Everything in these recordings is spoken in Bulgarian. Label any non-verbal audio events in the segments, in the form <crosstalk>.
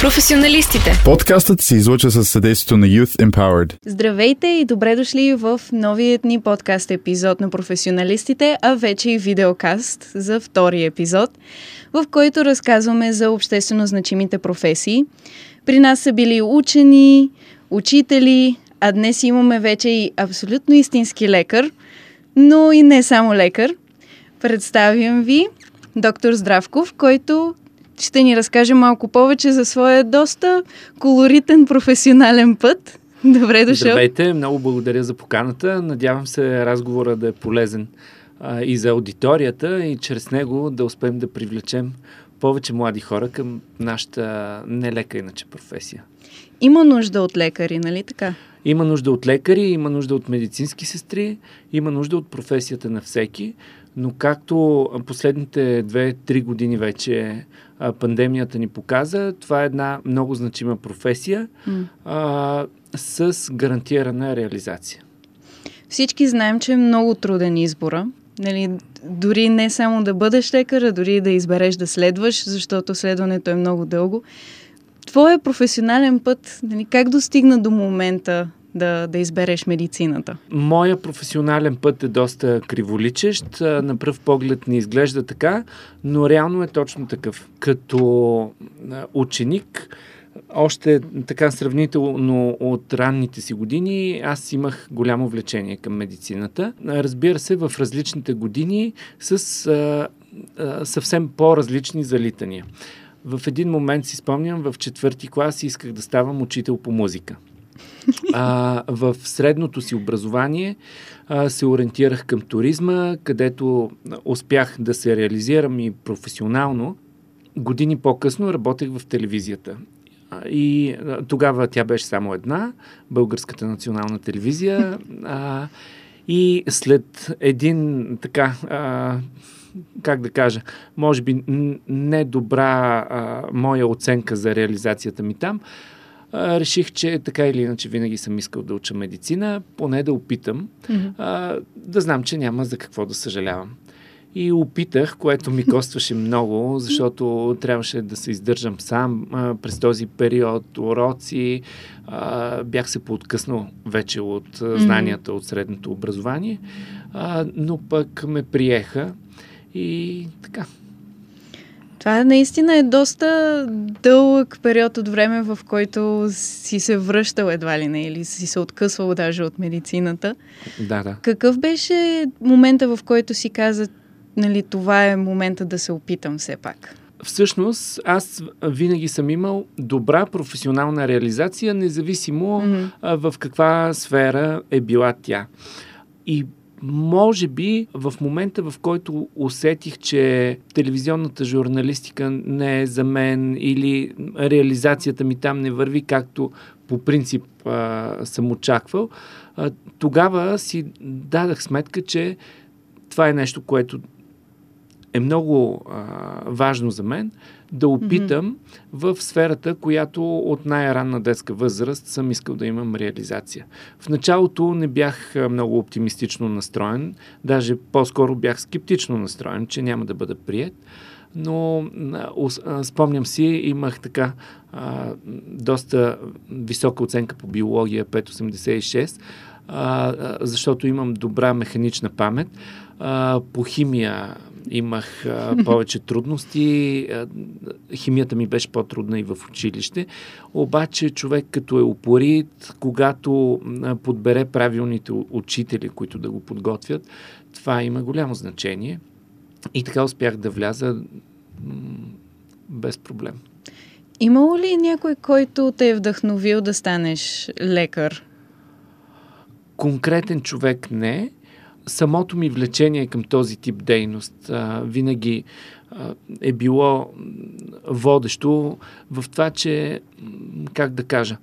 Професионалистите. Подкастът се излуча със съдействието на Youth Empowered. Здравейте и добре дошли в новият ни подкаст епизод на професионалистите, а вече и видеокаст за втори епизод, в който разказваме за обществено значимите професии. При нас са били учени, учители, а днес имаме вече и абсолютно истински лекар, но и не само лекар. Представям ви доктор Здравков, който ще ни разкаже малко повече за своя доста колоритен професионален път. Добре дошъл. Здравейте, много благодаря за поканата. Надявам се разговора да е полезен а, и за аудиторията и чрез него да успеем да привлечем повече млади хора към нашата нелека иначе професия. Има нужда от лекари, нали така? Има нужда от лекари, има нужда от медицински сестри, има нужда от професията на всеки, но както последните 2-3 години вече а, пандемията ни показа, това е една много значима професия mm. а, с гарантирана реализация. Всички знаем, че е много труден избора. Нали, дори не само да бъдеш лекар, а дори да избереш да следваш, защото следването е много дълго. Твоя професионален път, нали, как достигна до момента да, да избереш медицината? Моя професионален път е доста криволичещ. На пръв поглед не изглежда така, но реално е точно такъв. Като ученик, още така сравнително от ранните си години, аз имах голямо влечение към медицината. Разбира се, в различните години с а, а, съвсем по-различни залитания. В един момент си спомням, в четвърти клас исках да ставам учител по музика. А, в средното си образование а, се ориентирах към туризма, където успях да се реализирам и професионално. Години по-късно работех в телевизията. И тогава тя беше само една, Българската национална телевизия. А, и след един така, а, как да кажа, може би недобра моя оценка за реализацията ми там, а, реших, че така или иначе винаги съм искал да уча медицина, поне да опитам, mm-hmm. а, да знам, че няма за какво да съжалявам. И опитах, което ми <laughs> костваше много, защото трябваше да се издържам сам а, през този период, уроци. А, бях се пооткъснал вече от знанията от средното образование, а, но пък ме приеха и така. Това наистина е доста дълъг период от време, в който си се връщал едва ли не или си се откъсвал даже от медицината. Да, да. Какъв беше момента, в който си каза, нали, това е момента да се опитам все пак? Всъщност, аз винаги съм имал добра професионална реализация, независимо mm-hmm. в каква сфера е била тя. И може би в момента, в който усетих, че телевизионната журналистика не е за мен или реализацията ми там не върви както по принцип а, съм очаквал, а, тогава си дадах сметка, че това е нещо, което е много а, важно за мен да опитам mm-hmm. в сферата, която от най-ранна детска възраст съм искал да имам реализация. В началото не бях много оптимистично настроен, даже по-скоро бях скептично настроен, че няма да бъда прият. Но спомням си, имах така а, доста висока оценка по биология 586, а, защото имам добра механична памет. А, по химия имах а, повече трудности. А, химията ми беше по-трудна и в училище. Обаче човек като е упорит, когато а, подбере правилните учители, които да го подготвят, това има голямо значение. И така успях да вляза без проблем. Имало ли някой, който те е вдъхновил да станеш лекар? Конкретен човек не самото ми влечение към този тип дейност а, винаги а, е било водещо в това, че, как да кажа,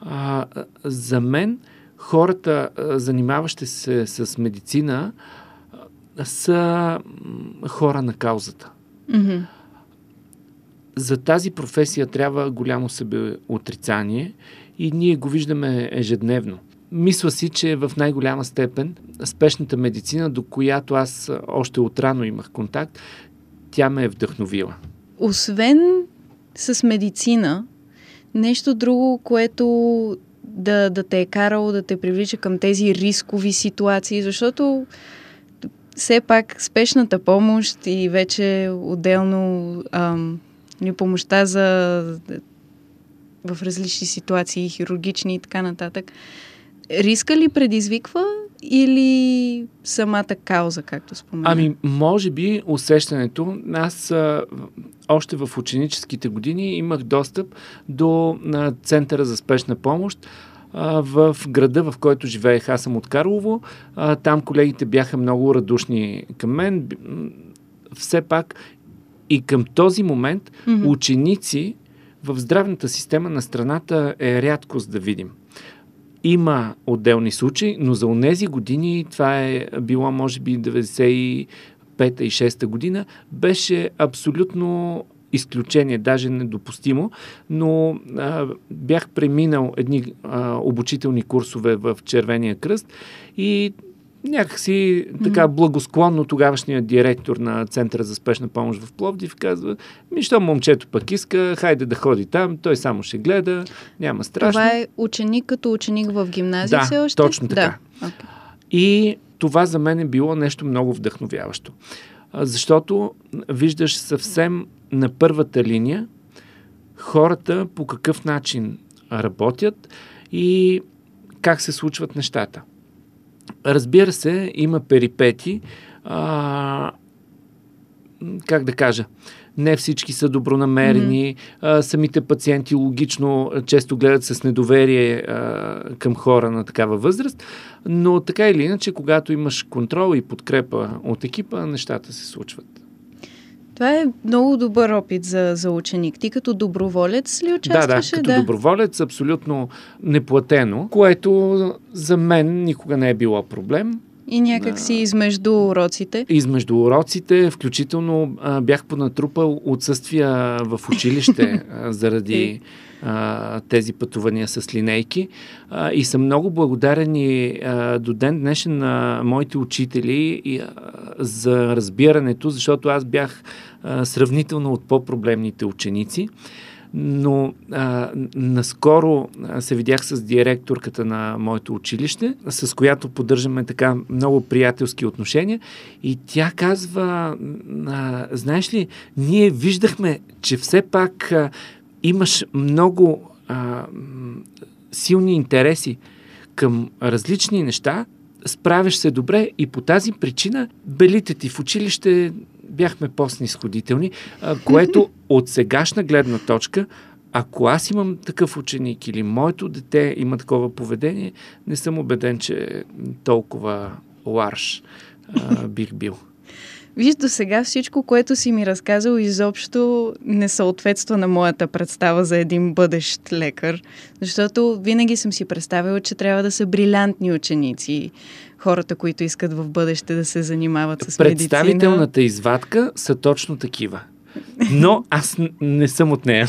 а, за мен хората, занимаващи се с медицина, са хора на каузата. Mm-hmm. За тази професия трябва голямо себеотрицание и ние го виждаме ежедневно. Мисля си, че в най-голяма степен спешната медицина, до която аз още отрано имах контакт, тя ме е вдъхновила. Освен с медицина, Нещо друго, което да, да те е карало да те привлича към тези рискови ситуации, защото все пак спешната помощ и вече отделно ам, помощта за в различни ситуации, хирургични и така нататък. Риска ли предизвиква или самата кауза, както спомена? Ами, може би усещането. Аз а, още в ученическите години имах достъп до на Центъра за спешна помощ а, в града, в който живеех. Аз съм от Карлово. А, там колегите бяха много радушни към мен. Все пак и към този момент mm-hmm. ученици в здравната система на страната е рядкост да видим. Има отделни случаи, но за онези години, това е било може би 95 и 6 година, беше абсолютно изключение, даже недопустимо, но а, бях преминал едни а, обучителни курсове в Червения кръст и някакси така благосклонно тогавашният директор на Центъра за спешна помощ в Пловдив казва, ми що момчето пък иска, хайде да ходи там, той само ще гледа, няма страшно. Това е ученик като ученик в гимназия да, все още? точно така. Да. Okay. И това за мен е било нещо много вдъхновяващо. Защото виждаш съвсем на първата линия хората по какъв начин работят и как се случват нещата. Разбира се, има перипети. А, как да кажа? Не всички са добронамерени. Mm-hmm. А, самите пациенти логично често гледат с недоверие а, към хора на такава възраст. Но така или иначе, когато имаш контрол и подкрепа от екипа, нещата се случват. Това е много добър опит за, за ученик. Ти като доброволец ли участваше? Да, да, като да. доброволец, абсолютно неплатено, което за мен никога не е било проблем. И някак си измежду уроците? Измежду уроците, включително а, бях понатрупал отсъствия в училище <laughs> а, заради а, тези пътувания с линейки. А, и съм много благодарен и а, до ден днешен на моите учители и, а, за разбирането, защото аз бях а, сравнително от по-проблемните ученици но а, наскоро се видях с директорката на моето училище, с която поддържаме така много приятелски отношения и тя казва, а, знаеш ли, ние виждахме, че все пак а, имаш много а, силни интереси към различни неща, справяш се добре и по тази причина белите ти в училище бяхме по-снисходителни, което <laughs> от сегашна гледна точка, ако аз имам такъв ученик или моето дете има такова поведение, не съм убеден, че толкова ларш а, бих бил. Виж, до сега всичко, което си ми разказал, изобщо не съответства на моята представа за един бъдещ лекар, защото винаги съм си представила, че трябва да са брилянтни ученици, хората, които искат в бъдеще да се занимават с медицина. Представителната извадка са точно такива. Но аз не съм от нея.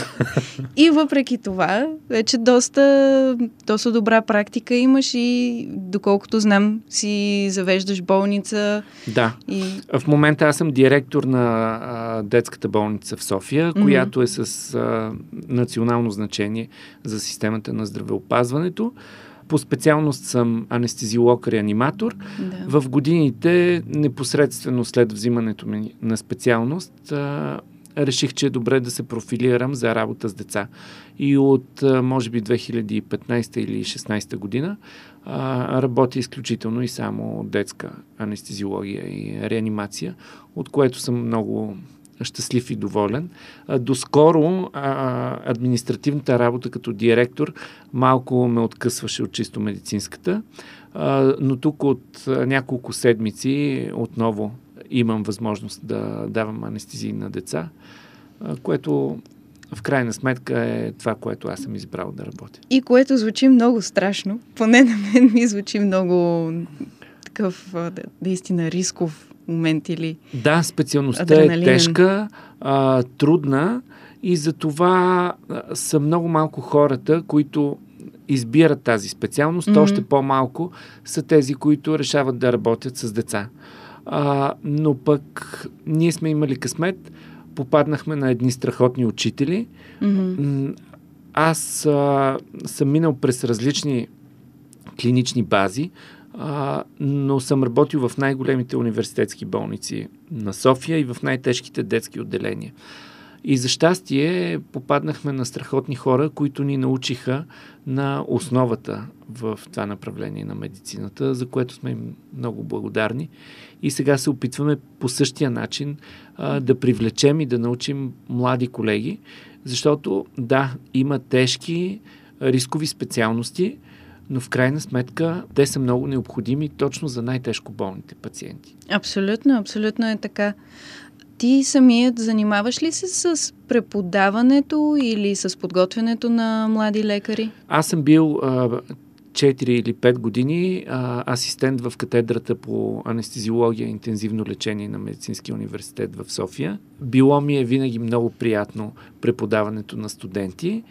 И въпреки това, вече доста, доста добра практика имаш и доколкото знам, си завеждаш болница. Да. И... В момента аз съм директор на а, детската болница в София, mm-hmm. която е с а, национално значение за системата на здравеопазването. По специалност съм анестезиолог-реаниматор. Да. В годините, непосредствено след взимането ми на специалност, а, реших, че е добре да се профилирам за работа с деца. И от, може би, 2015 или 2016 година работя изключително и само детска анестезиология и реанимация, от което съм много щастлив и доволен. Доскоро административната работа като директор малко ме откъсваше от чисто медицинската, но тук от няколко седмици отново имам възможност да давам анестезии на деца, което в крайна сметка е това, което аз съм избрал да работя. И което звучи много страшно. Поне на мен ми звучи много такъв наистина рисков момент или Да, специалността е адреналинен. е тежка, а, трудна и за това са много малко хората, които избират тази специалност, mm-hmm. още по-малко са тези, които решават да работят с деца. А, но пък ние сме имали късмет, попаднахме на едни страхотни учители. Mm-hmm. аз а, съм минал през различни клинични бази, а, но съм работил в най-големите университетски болници на София и в най-тежките детски отделения. И за щастие попаднахме на страхотни хора, които ни научиха на основата в това направление на медицината, за което сме им много благодарни. И сега се опитваме по същия начин а, да привлечем и да научим млади колеги, защото да, има тежки рискови специалности, но в крайна сметка те са много необходими точно за най-тежко болните пациенти. Абсолютно, абсолютно е така. Ти самият занимаваш ли се с преподаването или с подготвянето на млади лекари? Аз съм бил а, 4 или 5 години а, асистент в катедрата по анестезиология и интензивно лечение на Медицинския университет в София. Било ми е винаги много приятно преподаването на студенти.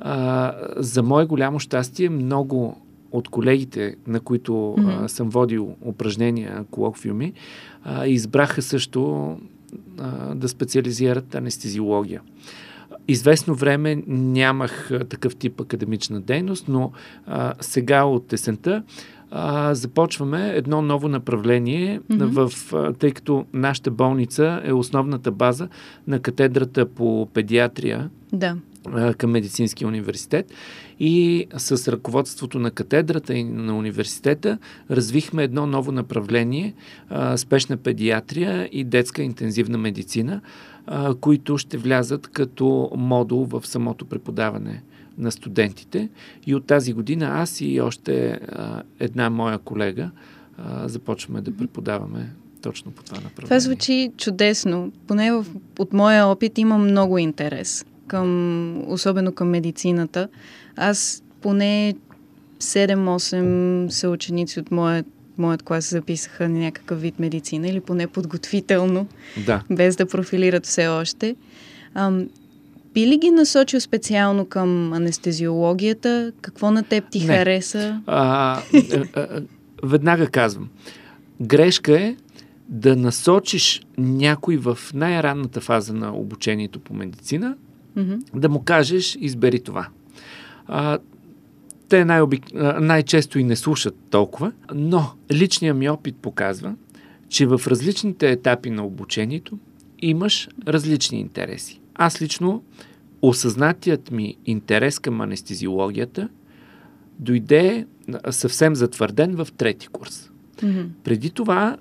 А, за мое голямо щастие, много от колегите, на които mm-hmm. а, съм водил упражнения, колоквиуми, а, избраха също а, да специализират анестезиология. Известно време нямах а, такъв тип академична дейност, но а, сега от есента а, започваме едно ново направление, mm-hmm. в, а, тъй като нашата болница е основната база на катедрата по педиатрия. Да към Медицинския университет и с ръководството на катедрата и на университета развихме едно ново направление спешна педиатрия и детска интензивна медицина, които ще влязат като модул в самото преподаване на студентите. И от тази година аз и още една моя колега започваме да преподаваме точно по това направление. Това звучи чудесно. Поне в, от моя опит има много интерес към, особено към медицината. Аз поне 7-8 съученици от моят моят клас записаха на някакъв вид медицина или поне подготвително, да. без да профилират все още. Ам, би ли ги насочил специално към анестезиологията? Какво на теб ти Не. хареса? А, а, а, веднага казвам. Грешка е да насочиш някой в най-ранната фаза на обучението по медицина Mm-hmm. да му кажеш, избери това. А, те най-обик... най-често и не слушат толкова, но личният ми опит показва, че в различните етапи на обучението имаш различни интереси. Аз лично осъзнатият ми интерес към анестезиологията дойде съвсем затвърден в трети курс. Mm-hmm. Преди това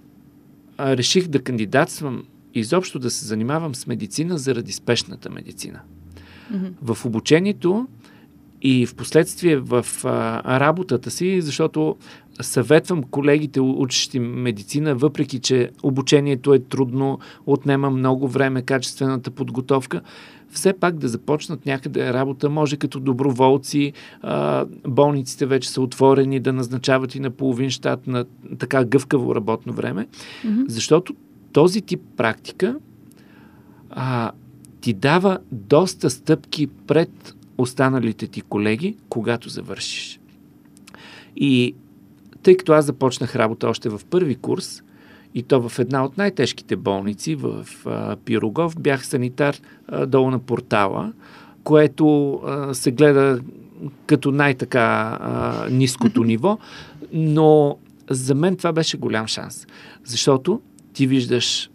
а, реших да кандидатствам изобщо да се занимавам с медицина заради спешната медицина. Mm-hmm. В обучението и в последствие в а, работата си, защото съветвам колегите, учещи медицина, въпреки че обучението е трудно, отнема много време, качествената подготовка, все пак да започнат някъде работа, може като доброволци, а, болниците вече са отворени да назначават и на половин щат на така гъвкаво работно време, Mm-hmm. защото този тип практика а, ти дава доста стъпки пред останалите ти колеги, когато завършиш. И тъй като аз започнах работа още в първи курс, и то в една от най-тежките болници в а, Пирогов, бях санитар а, долу на портала, което а, се гледа като най-така а, ниското <laughs> ниво, но за мен това беше голям шанс, защото ти виждаш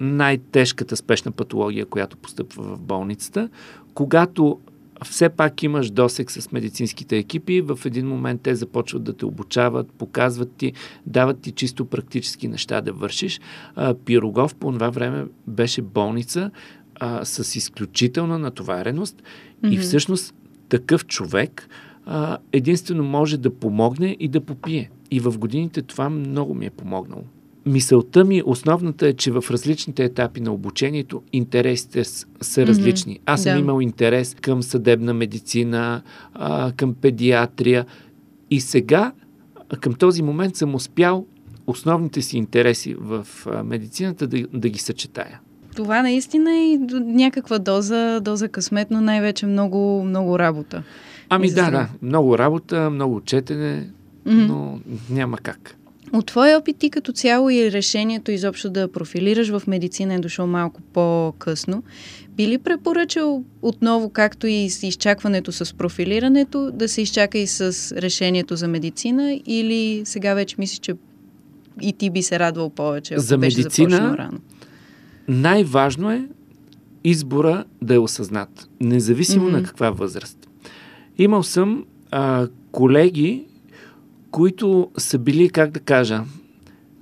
най-тежката спешна патология, която постъпва в болницата, когато все пак имаш досек с медицинските екипи, в един момент те започват да те обучават, показват ти, дават ти чисто практически неща да вършиш. А, Пирогов по това време беше болница а, с изключителна натовареност mm-hmm. и всъщност такъв човек а, единствено може да помогне и да попие. И в годините това много ми е помогнало. Мисълта ми, основната е, че в различните етапи на обучението интересите с- са различни. Mm-hmm. Аз съм Да. имал интерес към съдебна медицина, а, към педиатрия и сега към този момент съм успял основните си интереси в а, медицината да, да ги съчетая. Това наистина е и някаква доза, доза късмет, но най-вече много, много работа. Ами да, да, много работа, много четене, Мгм. но няма как. От твой опит ти като цяло и решението изобщо да профилираш в медицина е дошло малко по-късно. Би ли препоръчал отново, както и с изчакването с профилирането, да се изчака и с решението за медицина или сега вече мислиш, че и ти би се радвал повече, ако За беше медицина- рано? Най-важно е избора да е осъзнат, независимо Мгм. на каква възраст. Имал съм а, колеги, които са били, как да кажа,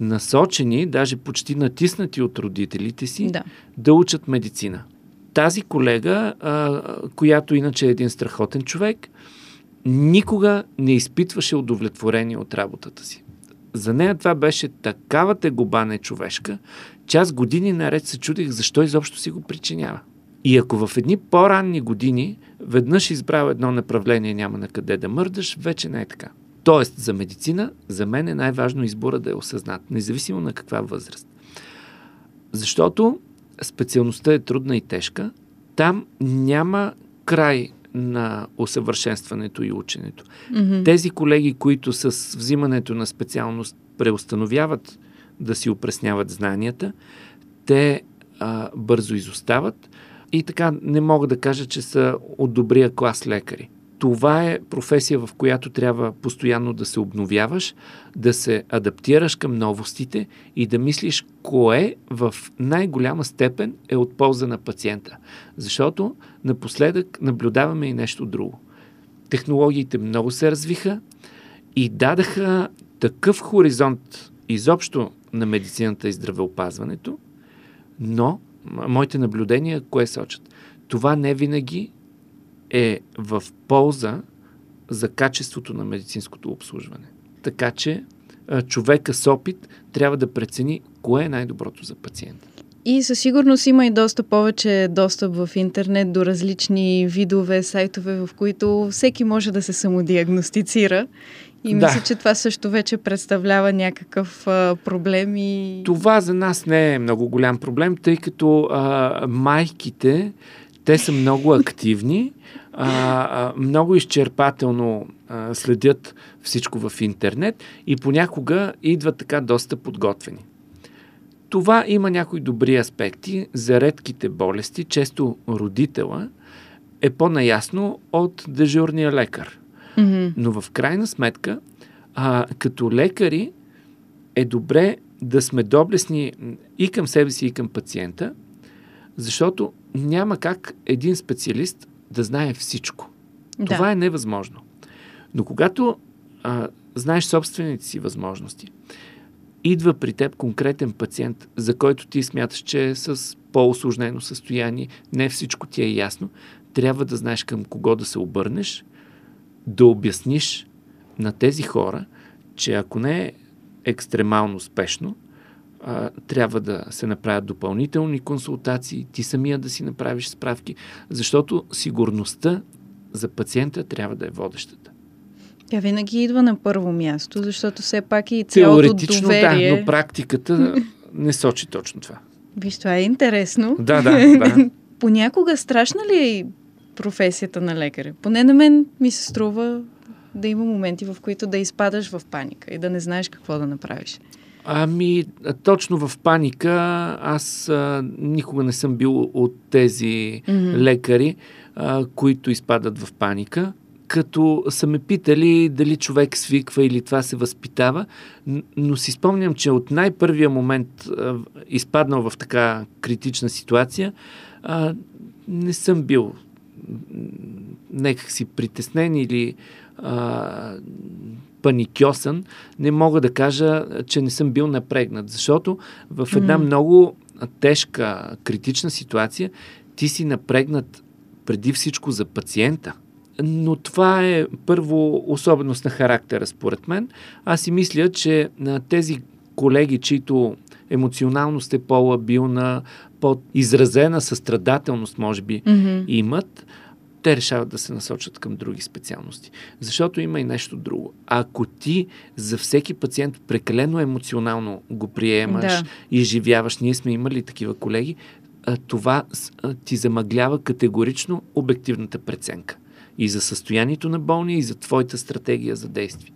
насочени, даже почти натиснати от родителите си, Да. да учат медицина. Тази колега, а, която иначе е един страхотен човек, никога не изпитваше удовлетворение от работата си. За нея това беше такава тегоба нечовешка, че аз години наред се чудих защо изобщо си го причинява. И ако в едни по-ранни години веднъж избрал едно направление, няма на къде да мърдаш, вече не е така. Тоест, за медицина, за мен е най-важно избора да е осъзнат, независимо на каква възраст. Защото специалността е трудна и тежка, там няма край на усъвършенстването и ученето. Мгм. Тези колеги, които с взимането на специалност преустановяват да си упресняват знанията, те а, бързо изостават и така не мога да кажа, че са от добрия клас лекари. Това е професия, в която трябва постоянно да се обновяваш, да се адаптираш към новостите и да мислиш кое в най-голяма степен е от полза на пациента. Защото напоследък наблюдаваме и нещо друго. Технологиите много се развиха и дадаха такъв хоризонт изобщо на медицината и здравеопазването, но моите наблюдения кое сочат? Това не винаги е в полза за качеството на медицинското обслужване. Така че човека с опит трябва да прецени кое е най-доброто за пациента. И със сигурност има и доста повече достъп в интернет до различни видове, сайтове, в които всеки може да се самодиагностицира. И Да. мисля, че това също вече представлява някакъв а, проблем и... Това за нас не е много голям проблем, тъй като а, майките, те са много активни, а, а, много изчерпателно а, следят всичко в интернет и понякога идват така доста подготвени. Това има някои добри аспекти. За редките болести, често родителя е по-наясно от дежурния лекар. Мгм. Но в крайна сметка, а, като лекари, е добре да сме доблестни м, и към себе си, и към пациента, защото няма как един специалист да знае всичко. Да. Това е невъзможно. Но когато а, знаеш собствените си възможности, идва при теб конкретен пациент, за който ти смяташ, че е с по-осложнено състояние, не всичко ти е ясно, трябва да знаеш към кого да се обърнеш, да обясниш на тези хора, че ако не е екстремално спешно, а, трябва да се направят допълнителни консултации, ти самия да си направиш справки, защото сигурността за пациента трябва да е водещата. Тя винаги идва на първо място, защото все пак и цялото Теоретично доверие... да, но практиката <laughs> не сочи точно това. Виж, това е интересно. Да, да, да. <laughs> Понякога страшна ли е професията на лекаря? Поне на мен ми се струва да има моменти, в които да изпадаш в паника и да не знаеш какво да направиш. Ами, точно в паника аз а, никога не съм бил от тези Мгм. лекари, а, които изпадат в паника. Като са ме питали дали човек свиква или това се възпитава, но си спомням, че от най-първия момент, а, изпаднал в така критична ситуация, а, не съм бил м, някак си притеснен или а, паникьосан, не мога да кажа, че не съм бил напрегнат, защото в една М. много тежка, критична ситуация ти си напрегнат преди всичко за пациента. Но това е първо особеност на характера, според мен. Аз си мисля, че на тези колеги, чието емоционалност е по-лабилна, по-изразена състрадателност, може би, Мгм. имат, те решават да се насочат към други специалности. Защото има и нещо друго. Ако ти за всеки пациент прекалено емоционално го приемаш, Да. изживяваш, ние сме имали такива колеги, това ти замъглява категорично обективната преценка. И за състоянието на болния, и за твоята стратегия за действие.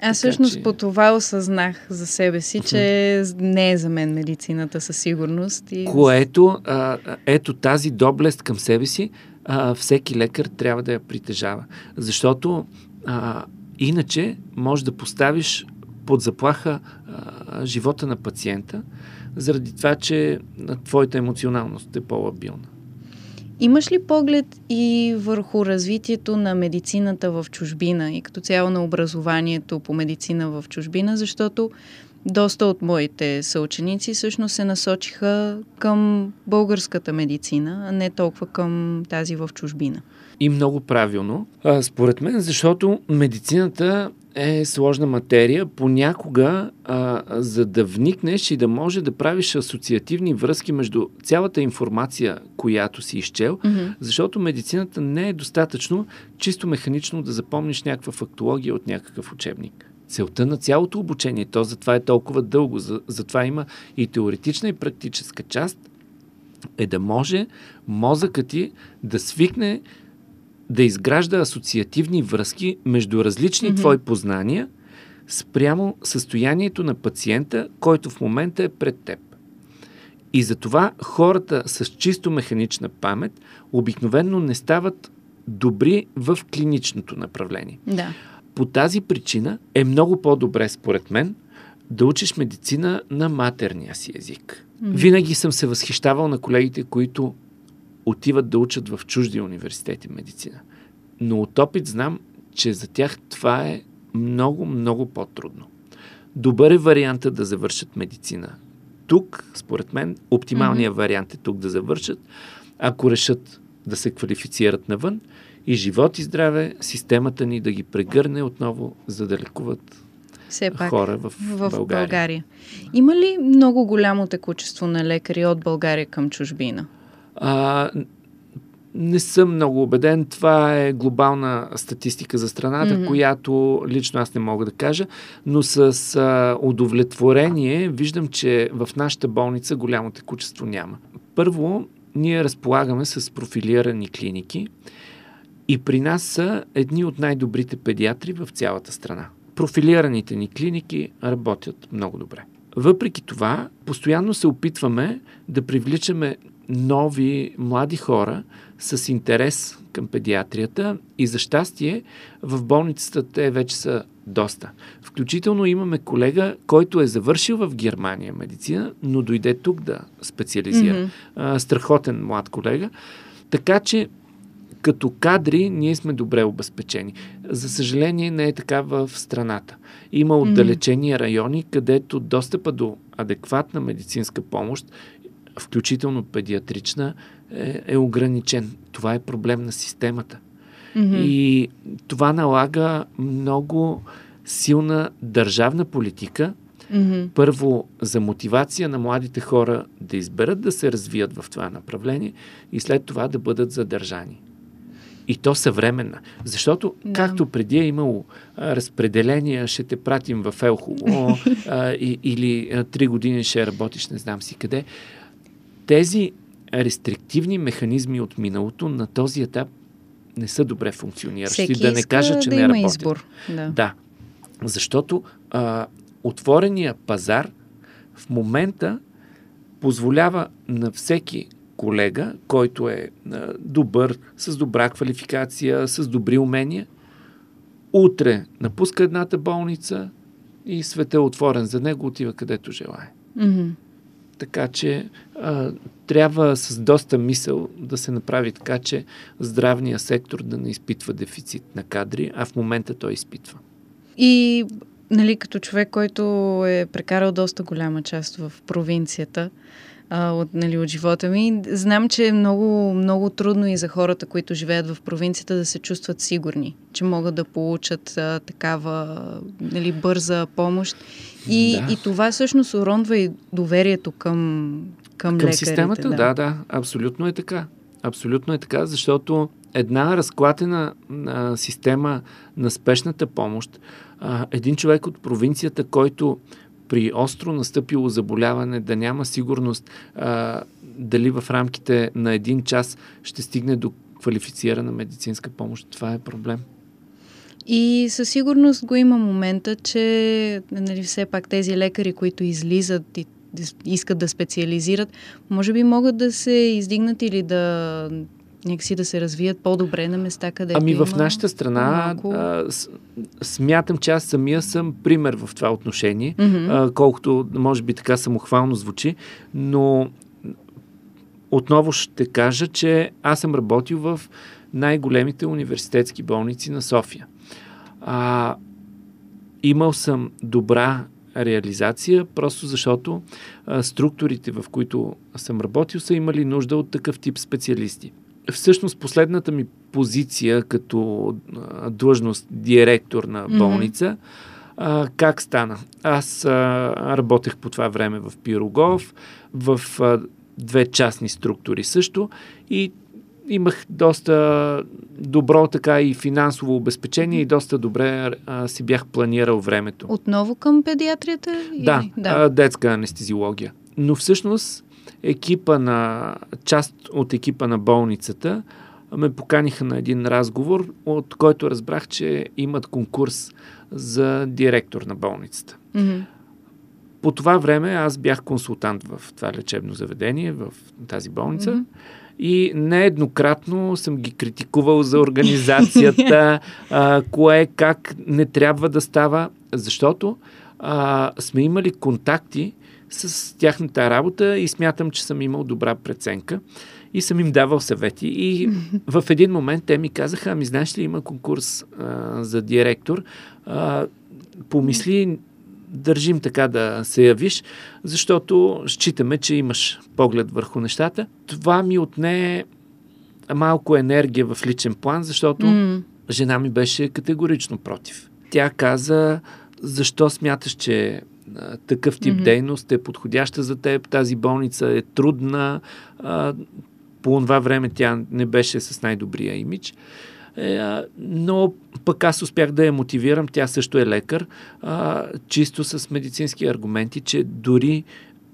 Аз всъщност че... по това осъзнах за себе си, че не е за мен медицината със сигурност. И... Което, а, ето тази доблест към себе си, а, всеки лекар трябва да я притежава. Защото а, иначе може да поставиш под заплаха а, живота на пациента, заради това, че твоята емоционалност е по-лабилна. Имаш ли поглед и върху развитието на медицината в чужбина и като цяло на образованието по медицина в чужбина, защото доста от моите съученици всъщност се насочиха към българската медицина, а не толкова към тази в чужбина. И много правилно, а, според мен, защото медицината е сложна материя. Понякога, а, за да вникнеш и да може да правиш асоциативни връзки между цялата информация, която си изчел, mm-hmm. защото медицината не е достатъчно чисто механично да запомниш някаква фактология от някакъв учебник. Целта на цялото обучение, то затова е толкова дълго, за, затова има и теоретична и практическа част, е да може мозъкът ти да свикне да изгражда асоциативни връзки между различни mm-hmm. твои познания спрямо състоянието на пациента, който в момента е пред теб. И затова хората с чисто механична памет обикновенно не стават добри в клиничното направление. Да. По тази причина е много по-добре, според мен, да учиш медицина на матерния си език. Винаги съм се възхищавал на колегите, които отиват да учат в чужди университети медицина. Но от опит знам, че за тях това е много, много по-трудно. Добър е варианта да завършат медицина. Тук, според мен, оптималният mm-hmm. вариант е тук да завършат, ако решат да се квалифицират навън и живот и здраве, системата ни да ги прегърне отново, за да лекуват все пак, хора в, в България. България. Има ли много голямо текучество на лекари от България към чужбина? А, не съм много убеден. Това е глобална статистика за страната, mm-hmm. която лично аз не мога да кажа, но с а, удовлетворение виждам, че в нашата болница голямо текучество няма. Първо, ние разполагаме с профилирани клиники и при нас са едни от най-добрите педиатри в цялата страна. Профилираните ни клиники работят много добре. Въпреки това, постоянно се опитваме да привличаме нови, млади хора с интерес към педиатрията и за щастие в болницата те вече са доста. Включително имаме колега, който е завършил в Германия медицина, но дойде тук да специализира. Mm-hmm. А, страхотен млад колега. Така че като кадри ние сме добре обезпечени. За съжаление не е така в страната. Има отдалечени райони, където достъпа до адекватна медицинска помощ включително педиатрична, е, е ограничен. Това е проблем на системата. Mm-hmm. И това налага много силна държавна политика. Mm-hmm. Първо, за мотивация на младите хора да изберат да се развият в това направление и след това да бъдат задържани. И то съвременна. Защото, да. както преди е имало а, разпределения, ще те пратим в Елхово <laughs> или три години ще работиш не знам си къде, тези рестриктивни механизми от миналото на този етап не са добре функциониращи. Всеки да не кажа, че да не има работят. избор. Да. да. Защото а, отворения пазар в момента позволява на всеки колега, който е добър, с добра квалификация, с добри умения, утре напуска едната болница и света е отворен за него, отива където желая. Mm-hmm. Така че а, трябва с доста мисъл да се направи така, че здравния сектор да не изпитва дефицит на кадри, а в момента той изпитва. И нали, като човек, който е прекарал доста голяма част в провинцията, а, от, нали, от живота ми. Знам, че е много, много трудно и за хората, които живеят в провинцията, да се чувстват сигурни, че могат да получат а, такава нали, бърза помощ. И, да. и това всъщност уронва и доверието към, към, към лекарите. системата, да. да, да, абсолютно е така. Абсолютно е така, защото една разклатена а, система на спешната помощ, а, един човек от провинцията, който при остро настъпило заболяване да няма сигурност а, дали в рамките на един час ще стигне до квалифицирана медицинска помощ. Това е проблем. И със сигурност го има момента, че нали, все пак тези лекари, които излизат и искат да специализират, може би могат да се издигнат или да някакси да се развият по-добре на места, където Ами в нашата страна малко... а, смятам, че аз самия съм пример в това отношение, Мгм. а, колкото може би така самохвално звучи, но отново ще кажа, че аз съм работил в най-големите университетски болници на София. А, имал съм добра реализация, просто защото а, структурите, в които съм работил, са имали нужда от такъв тип специалисти. Всъщност последната ми позиция като а, длъжност директор на болница, а, как стана? Аз а, работех по това време в Пирогов, в а, две частни структури също и имах доста добро така и финансово обезпечение и доста добре а, си бях планирал времето. Отново към педиатрията? Да, Или? да. детска анестезиология. Но всъщност екипа на, част от екипа на болницата ме поканиха на един разговор, от който разбрах, че имат конкурс за директор на болницата. Мгм. По това време аз бях консултант в това лечебно заведение, в тази болница. Мгм. И нееднократно съм ги критикувал за организацията, <laughs> а, кое, как не трябва да става, защото а, сме имали контакти с тяхната работа и смятам, че съм имал добра преценка и съм им давал съвети. И <laughs> в един момент те ми казаха, ами знаеш ли, има конкурс а, за директор, а, помисли, държим така да се явиш, защото считаме, че имаш поглед върху нещата. Това ми отне малко енергия в личен план, защото М. жена ми беше категорично против. Тя каза, защо смяташ, че такъв тип Мгм. дейност е подходяща за теб, тази болница е трудна, а, по това време тя не беше с най-добрия имидж. Е, но пък аз успях да я мотивирам, тя също е лекар, а, чисто с медицински аргументи, че дори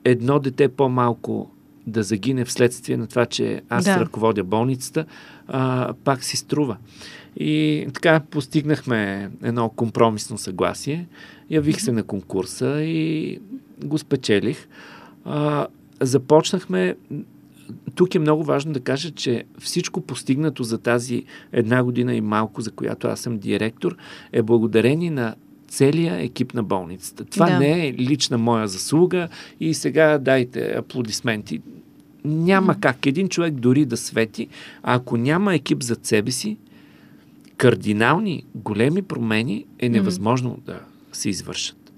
едно дете по-малко да загине вследствие на това, че аз да. ръководя болницата, а, пак си струва. И така постигнахме едно компромисно съгласие. Явих се на конкурса и го спечелих. А, започнахме. Тук е много важно да кажа, че всичко постигнато за тази една година и малко, за която аз съм директор, е благодарение на целия екип на болницата. Това Да. не е лична моя заслуга и сега дайте аплодисменти. Няма как един човек дори да свети, а ако няма екип зад себе си, кардинални, големи промени е невъзможно да се извършат.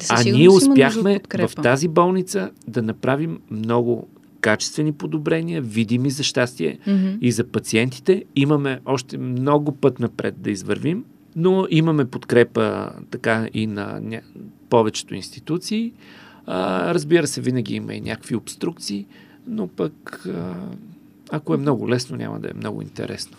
Със А ние успяхме в тази болница да направим много качествени подобрения, видими за щастие Мгм. и за пациентите. Имаме още много път напред да извървим, но имаме подкрепа така и на ня... повечето институции. А, разбира се, винаги има и някакви обструкции, но пък а, ако е много лесно, няма да е много интересно.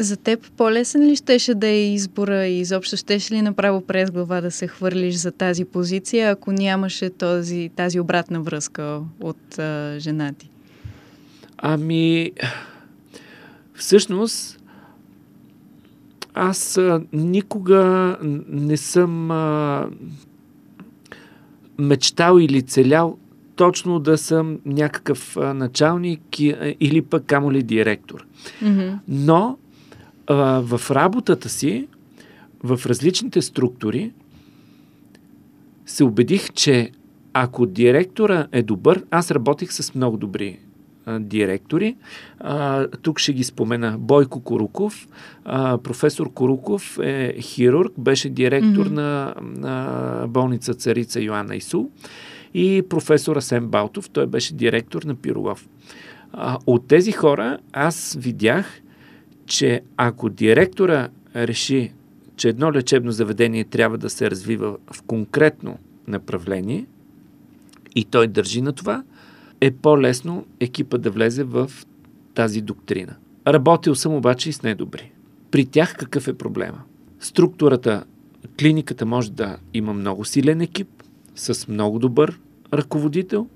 За теб по-лесен ли щеше да е избора и изобщо щеше ли направо през глава да се хвърлиш за тази позиция, ако нямаше този, тази обратна връзка от а, жена ти? Ами, всъщност, аз а, никога не съм а, мечтал или целял точно да съм някакъв а, началник и, а, или пък камо ли директор. Мгм. Но а, в работата си, в различните структури, се убедих, че ако директора е добър, аз работих с много добри а, директори. А, тук ще ги спомена Бойко Коруков. А, професор Коруков е хирург, беше директор Мгм. на, на болница Царица Йоанна Исул и професор Асен Балтов, той беше директор на Пирогов. А, от тези хора аз видях, че ако директора реши, че едно лечебно заведение трябва да се развива в конкретно направление и той държи на това, е по-лесно екипа да влезе в тази доктрина. Работил съм обаче и с недобри. При тях какъв е проблема? Структурата, клиниката може да има много силен екип, с много добър ръководител,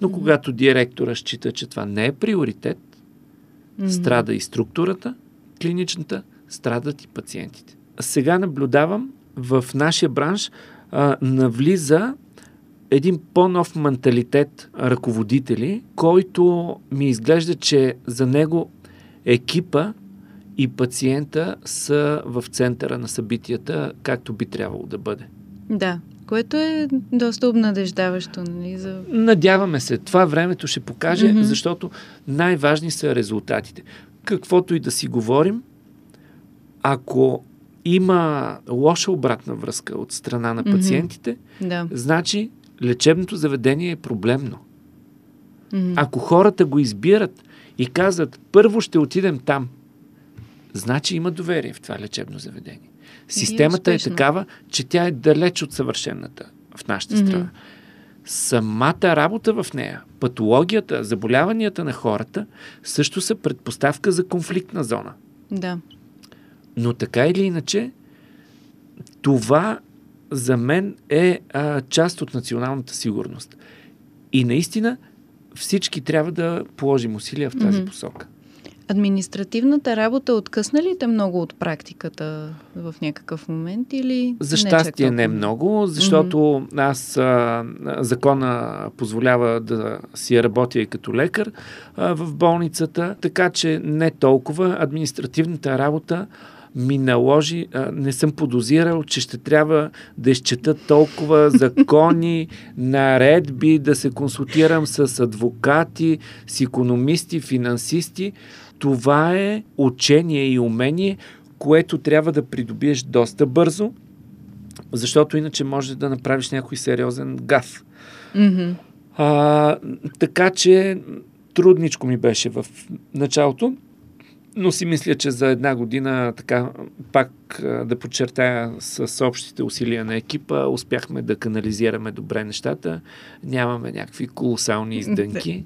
но когато директора счита, че това не е приоритет, страда и структурата, клиничната, страдат и пациентите. сега наблюдавам в нашия бранш а, навлиза един по-нов менталитет ръководители, който ми изглежда, че за него екипа и пациента са в центъра на събитията, както би трябвало да бъде. Да, което е доста обнадеждаващо. Нали, за... Надяваме се. Това времето ще покаже, mm-hmm. защото най-важни са резултатите. Каквото и да си говорим, ако има лоша обратна връзка от страна на пациентите, mm-hmm. да. значи лечебното заведение е проблемно. Mm-hmm. Ако хората го избират и казват, първо ще отидем там, значи има доверие в това лечебно заведение. Системата е, е такава, че тя е далеч от съвършената в нашата mm-hmm. Самата работа в нея, патологията, заболяванията на хората също са предпоставка за конфликтна зона. Да. Но така или иначе, това за мен е а, част от националната сигурност. И наистина всички трябва да положим усилия в тази mm-hmm. посока. Административната работа откъсна ли те много от практиката в някакъв момент или За щастие не, не много, защото mm-hmm. аз а, закона позволява да си работя и като лекар а, в болницата, така че не толкова. Административната работа ми наложи, а, не съм подозирал, че ще трябва да изчета толкова <laughs> закони, наредби, да се консултирам с адвокати, с економисти, финансисти. Това е учение и умение, което трябва да придобиеш доста бързо, защото иначе може да направиш някой сериозен гаф. Mm-hmm. А, така че трудничко ми беше в началото, но си мисля, че за една година, така, пак да подчертая с общите усилия на екипа, успяхме да канализираме добре нещата. Нямаме някакви колосални издънки.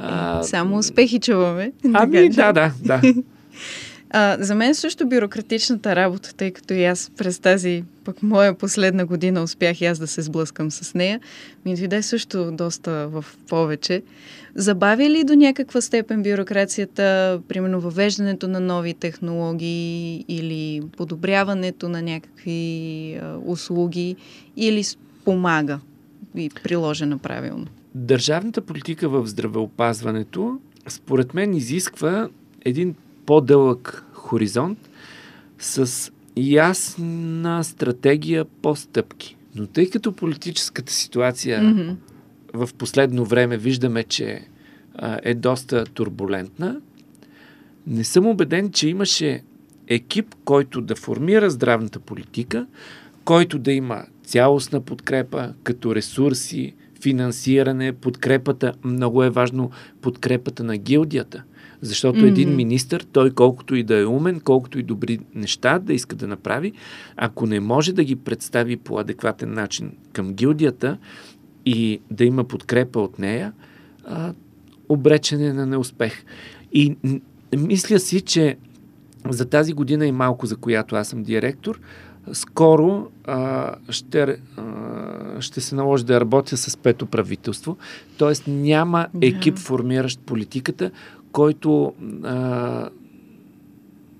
А, Само успехи чуваме. <laughs> Ами, да, да, да. <laughs> А, за мен също бюрократичната работа, тъй като и аз през тази пък моя последна година успях и аз да се сблъскам с нея, ми дойде също доста в повече. Забавя ли до някаква степен бюрокрацията, примерно въвеждането на нови технологии или подобряването на някакви а, услуги или помага и приложена правилно? Държавната политика в здравеопазването, според мен, изисква един по-дълъг хоризонт с ясна стратегия по стъпки. Но тъй като политическата ситуация mm-hmm. в последно време виждаме, че а, е доста турбулентна, не съм убеден, че имаше екип, който да формира здравната политика, който да има цялостна подкрепа, като ресурси, финансиране, подкрепата, много е важно подкрепата на гилдията. Защото mm-hmm. един министр, той колкото и да е умен, колкото и добри неща да иска да направи, ако не може да ги представи по адекватен начин към гилдията и да има подкрепа от нея, а, обречене на неуспех. И мисля си, че за тази година и малко, за която аз съм директор, скоро а, ще, а, ще се наложи да работя с пето правителство. Тоест няма екип формиращ политиката, който а,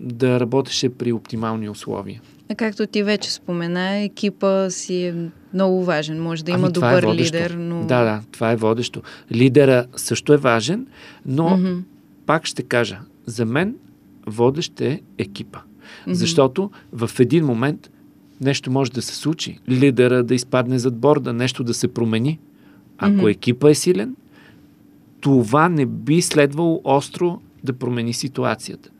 да работеше при оптимални условия. А както ти вече спомена, екипа си е много важен. Може да има ами, е добър е лидер, но... Да, да, това е водещо. Лидера също е важен, но mm-hmm. пак ще кажа, за мен водещ е екипа. Mm-hmm. Защото в един момент нещо може да се случи. Лидера да изпадне зад борда, нещо да се промени. Ако mm-hmm. екипа е силен, това не би следвало остро да промени ситуацията.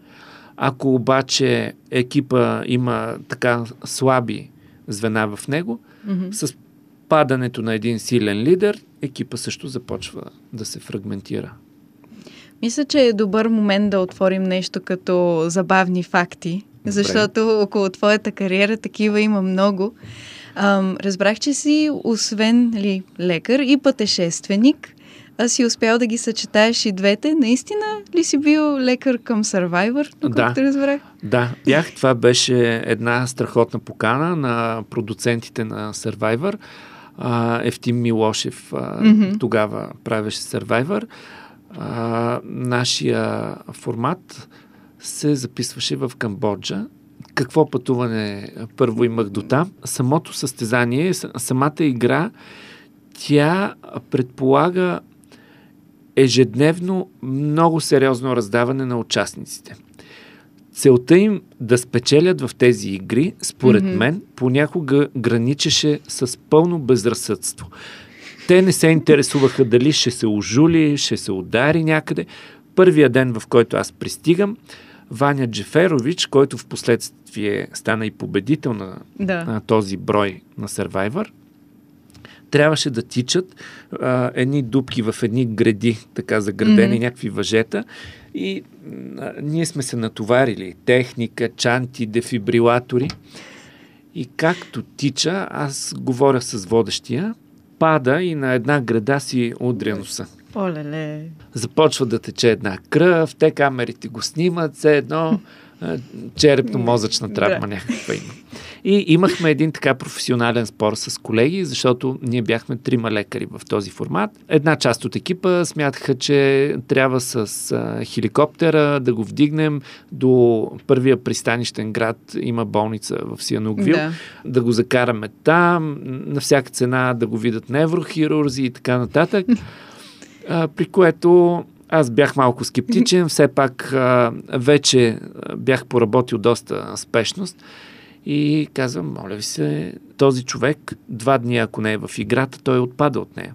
Ако обаче екипа има така слаби звена в него, mm-hmm. с падането на един силен лидер, екипа също започва да се фрагментира. Мисля, че е добър момент да отворим нещо като забавни факти, Добре. защото около твоята кариера такива има много. Ам, разбрах, че си, освен ли, лекар и пътешественик, а си успял да ги съчетаеш и двете. Наистина ли си бил лекар към Survivor, да, разбрах? Да, бях. Това беше една страхотна покана на продуцентите на Survivor. А, Ефтим Милошев а, mm-hmm. тогава правеше Survivor. А, нашия формат се записваше в Камбоджа, какво пътуване първо имах до там. Самото състезание, самата игра, тя предполага ежедневно много сериозно раздаване на участниците. Целта им да спечелят в тези игри, според mm-hmm. мен, понякога граничеше с пълно безразсъдство. Те не се интересуваха дали ще се ожули, ще се удари някъде. Първия ден, в който аз пристигам, Ваня Джеферович, който в последствие стана и победител на, да. на този брой на Survivor, трябваше да тичат а, едни дубки в едни гради, така заградени, mm-hmm. някакви въжета. И а, ние сме се натоварили. Техника, чанти, дефибрилатори. И както тича, аз говоря с водещия, пада и на една града си удря носа. Оле-ле. Започва да тече една кръв, те камерите го снимат, все едно черепно-мозъчна травма да. някаква има. И имахме един така професионален спор с колеги, защото ние бяхме трима лекари в този формат. Една част от екипа смятаха, че трябва с а, хеликоптера да го вдигнем до първия пристанищен град. Има болница в Сианугвил. Да. да го закараме там, на всяка цена да го видят неврохирурзи и така нататък. А, при което аз бях малко скептичен, <laughs> все пак а, вече бях поработил доста спешност и казвам, моля ви се, този човек два дни, ако не е в играта, той отпада от нея.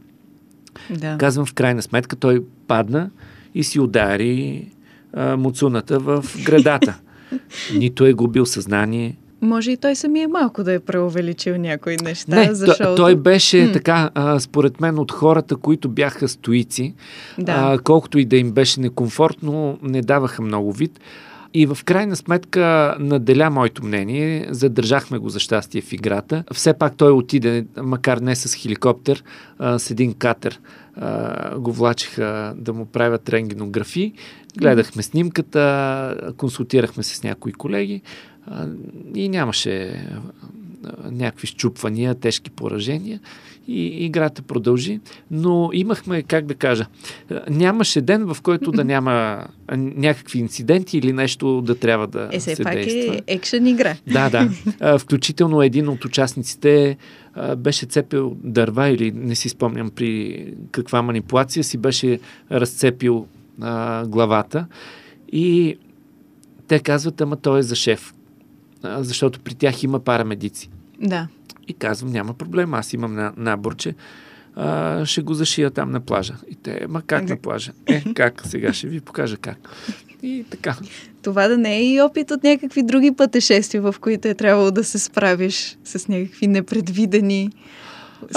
Да. Казвам, в крайна сметка, той падна и си удари а, муцуната в градата. <laughs> Нито е губил съзнание, може и той самия малко да е преувеличил някои неща. Не, защото... той беше м така, а, според мен, от хората, които бяха стоици, да. а, колкото и да им беше некомфортно, не даваха много вид. И в крайна сметка наделя моето мнение, задържахме го за щастие в играта. Все пак той отиде, макар не с хеликоптер, а, с един катер. А, го влачиха да му правят рентгенографии. Гледахме снимката, консултирахме се с някои колеги и нямаше някакви щупвания, тежки поражения и играта продължи, но имахме, как да кажа, нямаше ден, в който да няма някакви инциденти или нещо да трябва да е, се пак действа. е екшен игра. Да, да. Включително един от участниците беше цепил дърва или не си спомням при каква манипулация си беше разцепил а, главата и те казват, ама той е за шеф защото при тях има парамедици. Да. И казвам, няма проблем, аз имам на, наборче, а, ще го зашия там на плажа. И те, ма как на плажа? Е, как? Сега ще ви покажа как. И така. Това да не е и опит от някакви други пътешествия, в които е трябвало да се справиш с някакви непредвидени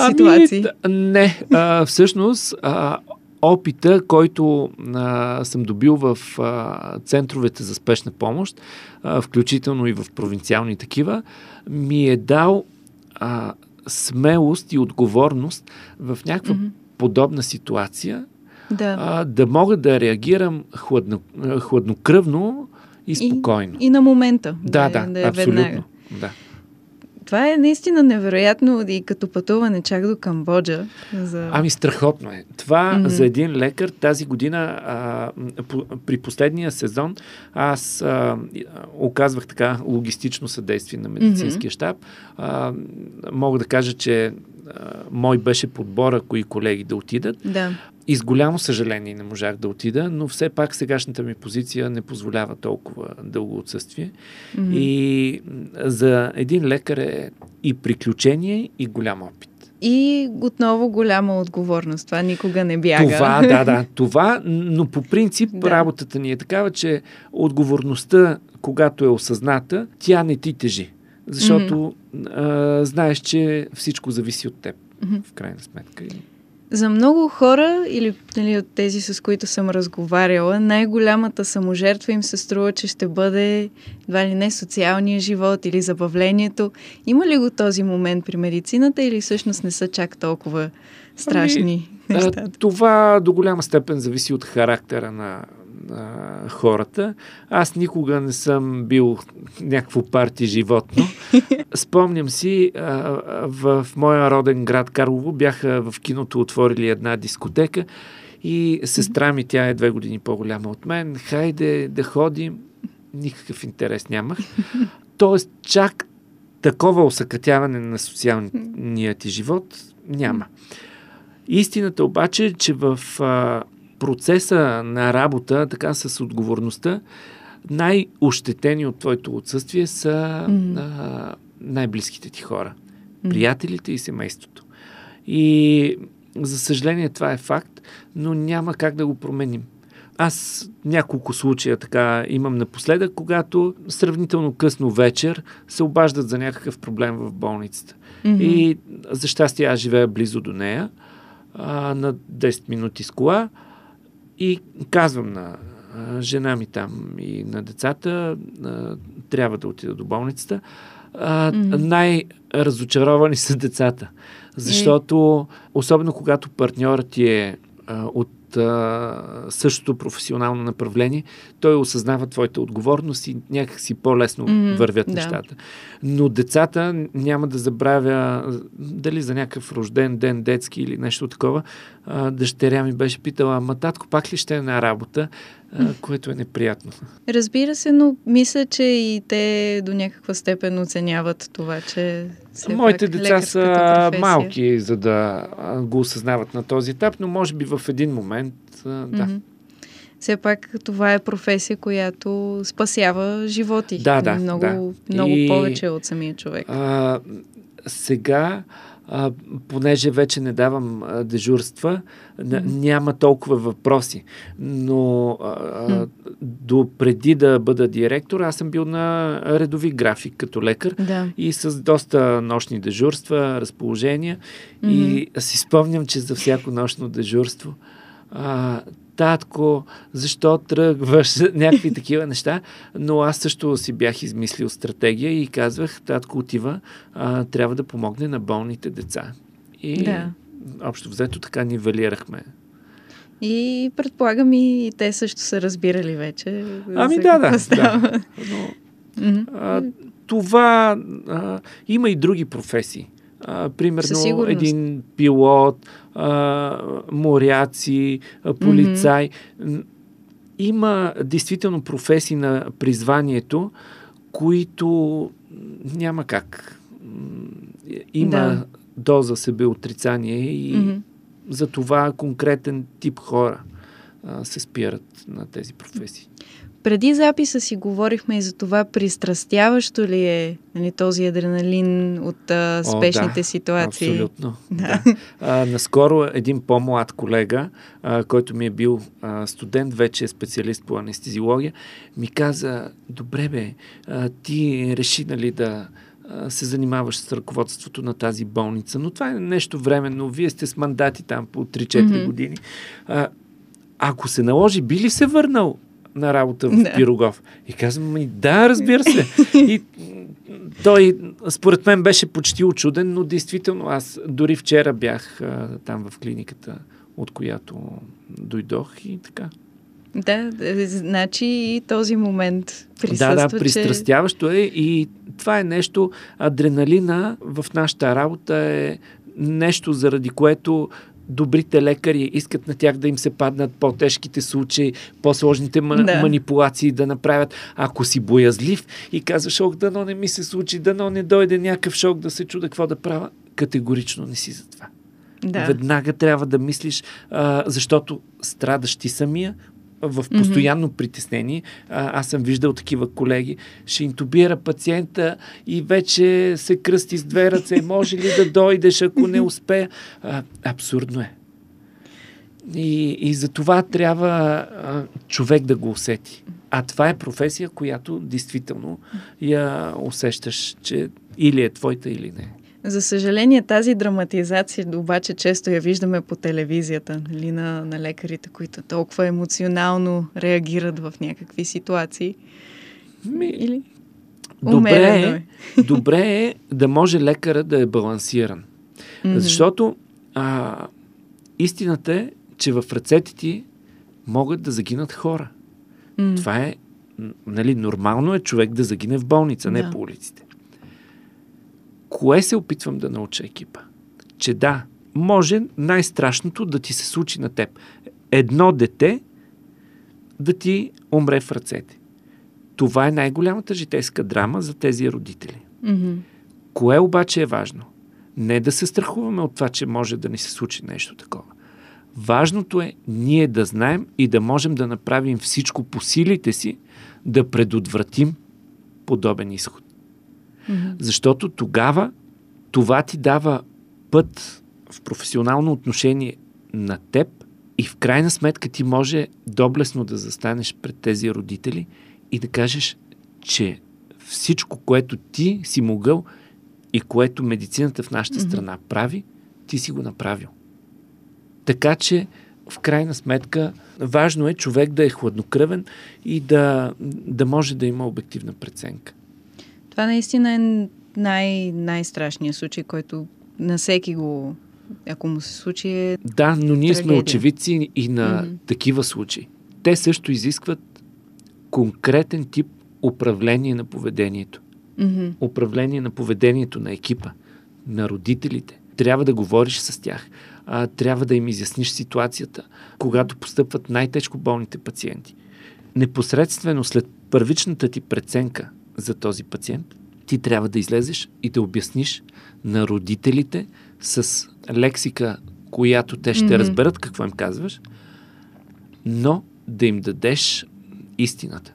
ситуации. Ами, не, а, всъщност а, опита, който а, съм добил в а, центровете за спешна помощ, а, включително и в провинциални такива, ми е дал а, смелост и отговорност в някаква mm-hmm. подобна ситуация да. А, да мога да реагирам хладно, хладнокръвно и спокойно. И, и на момента. Да, да, да, да абсолютно. Да това е наистина невероятно и като пътуване чак до Камбоджа. За... Ами страхотно е. Това mm-hmm. за един лекар тази година, а, по, при последния сезон, аз а, оказвах така логистично съдействие на медицинския mm-hmm. щаб. А, мога да кажа, че мой беше подбора, кои колеги да отидат. Да. И с голямо съжаление не можах да отида, но все пак сегашната ми позиция не позволява толкова дълго отсъствие. Mm-hmm. И за един лекар е и приключение, и голям опит. И отново голяма отговорност. Това никога не бяга. Това, да, да. <laughs> Това, но по принцип да. работата ни е такава, че отговорността, когато е осъзната, тя не ти тежи. Защото mm-hmm. а, знаеш, че всичко зависи от теб, mm-hmm. в крайна сметка. За много хора, или нали, от тези, с които съм разговаряла, най-голямата саможертва им се струва, че ще бъде едва ли не социалния живот или забавлението. Има ли го този момент при медицината или всъщност не са чак толкова страшни ами, нещата? Това до голяма степен зависи от характера на, а, хората. Аз никога не съм бил някакво парти животно. <laughs> Спомням си, а, в моя роден град Карлово бяха в киното отворили една дискотека и сестра ми, тя е две години по-голяма от мен, хайде да ходим. Никакъв интерес нямах. <laughs> Тоест, чак такова осъкътяване на социалния ти живот няма. Истината обаче е, че в а, процеса на работа, така с отговорността, най-ощетени от твоето отсъствие са mm-hmm. а, най-близките ти хора. Mm-hmm. Приятелите и семейството. И за съжаление това е факт, но няма как да го променим. Аз няколко случая така имам напоследък, когато сравнително късно вечер се обаждат за някакъв проблем в болницата. Mm-hmm. И за щастие аз живея близо до нея, а, на 10 минути с кола и казвам на жена ми там и на децата, трябва да отида до болницата. Mm-hmm. Най-разочаровани са децата, защото особено когато партньорът ти е а, от а, същото професионално направление, той осъзнава твоята отговорност и някак си по-лесно mm-hmm, вървят да. нещата. Но децата няма да забравя дали за някакъв рожден ден, детски или нещо такова. А, дъщеря ми беше питала, ама татко пак ли ще е на работа? Което е неприятно. Разбира се, но мисля, че и те до някаква степен оценяват това, че Моите деца са малки, за да го осъзнават на този етап, но може би в един момент, да. Mm-hmm. Все пак това е професия, която спасява животи. Да, да. Много, да. много и, повече от самия човек. А, сега а, понеже вече не давам а, дежурства, mm-hmm. няма толкова въпроси. Но а, mm-hmm. до преди да бъда директор, аз съм бил на редови график като лекар да. и с доста нощни дежурства, разположения. Mm-hmm. И си спомням, че за всяко нощно дежурство а, татко, защо тръгваш, <laughs> някакви такива неща. Но аз също си бях измислил стратегия и казвах, татко отива, а, трябва да помогне на болните деца. И да. общо взето така нивелирахме. И предполагам и те също са разбирали вече. Ами да, да. да. Но, а, това а, има и други професии. А, примерно един пилот, а, моряци, а, полицай. Mm-hmm. Има действително професии на призванието, които няма как. Има да. доза себеотрицание и mm-hmm. за това конкретен тип хора а, се спират на тези професии. Преди записа си говорихме и за това пристрастяващо ли е нали, този адреналин от а, спешните О, да, ситуации. Абсолютно. Да. да. А, наскоро един по-млад колега, а, който ми е бил а, студент, вече е специалист по анестезиология, ми каза, добре бе, а, ти реши нали, да се занимаваш с ръководството на тази болница, но това е нещо временно. Вие сте с мандати там по 3-4 mm-hmm. години. А, ако се наложи, би ли се върнал на работа в да. Пирогов. И казвам, ми, да, разбира се. <laughs> И той, според мен, беше почти очуден, но действително аз дори вчера бях а, там в клиниката, от която дойдох и така. Да, значи и този момент присъства, Да, да, пристрастяващо е и това е нещо, адреналина в нашата работа е нещо, заради което добрите лекари искат на тях да им се паднат по-тежките случаи, по-сложните да. манипулации да направят. Ако си боязлив и казваш, ох, дано не ми се случи, дано не дойде някакъв шок да се чуда какво да правя, категорично не си за това. Да. Веднага трябва да мислиш, а, защото страдаш ти самия, в постоянно mm-hmm. притеснение. А, аз съм виждал такива колеги. Ще интубира пациента и вече се кръсти с две ръце. <laughs> Може ли да дойдеш, ако не успея? А, абсурдно е. И, и за това трябва а, човек да го усети. А това е професия, която действително я усещаш, че или е твоята, или не. За съжаление, тази драматизация обаче често я виждаме по телевизията, нали, на, на лекарите, които толкова емоционално реагират в някакви ситуации. Ми, Или? Добре е, добре е да може лекара да е балансиран. Mm-hmm. Защото а, истината е, че в ръцете ти могат да загинат хора. Mm. Това е, нали, нормално е човек да загине в болница, не по улиците. Кое се опитвам да науча екипа? Че да, може най-страшното да ти се случи на теб. Едно дете да ти умре в ръцете. Това е най-голямата житейска драма за тези родители. Мгм. Кое обаче е важно? Не да се страхуваме от това, че може да ни се случи нещо такова. Важното е ние да знаем и да можем да направим всичко по силите си, да предотвратим подобен изход. Защото тогава това ти дава път в професионално отношение на теб и в крайна сметка ти може доблесно да застанеш пред тези родители и да кажеш, че всичко, което ти си могъл и което медицината в нашата Мгм. страна прави, ти си го направил. Така че, в крайна сметка, важно е човек да е хладнокръвен и да, да може да има обективна преценка. Това наистина е най- най-страшният случай, който на всеки го, ако му се случи, е... Да, но ние сме Трагедия. очевидци и на Мгм. такива случаи. Те също изискват конкретен тип управление на поведението. Мгм. Управление на поведението на екипа, на родителите. Трябва да говориш с тях. А, трябва да им изясниш ситуацията, когато постъпват най-тежко болните пациенти. Непосредствено след първичната ти преценка за този пациент, ти трябва да излезеш и да обясниш на родителите с лексика, която те ще Мгм. разберат какво им казваш, но да им дадеш истината.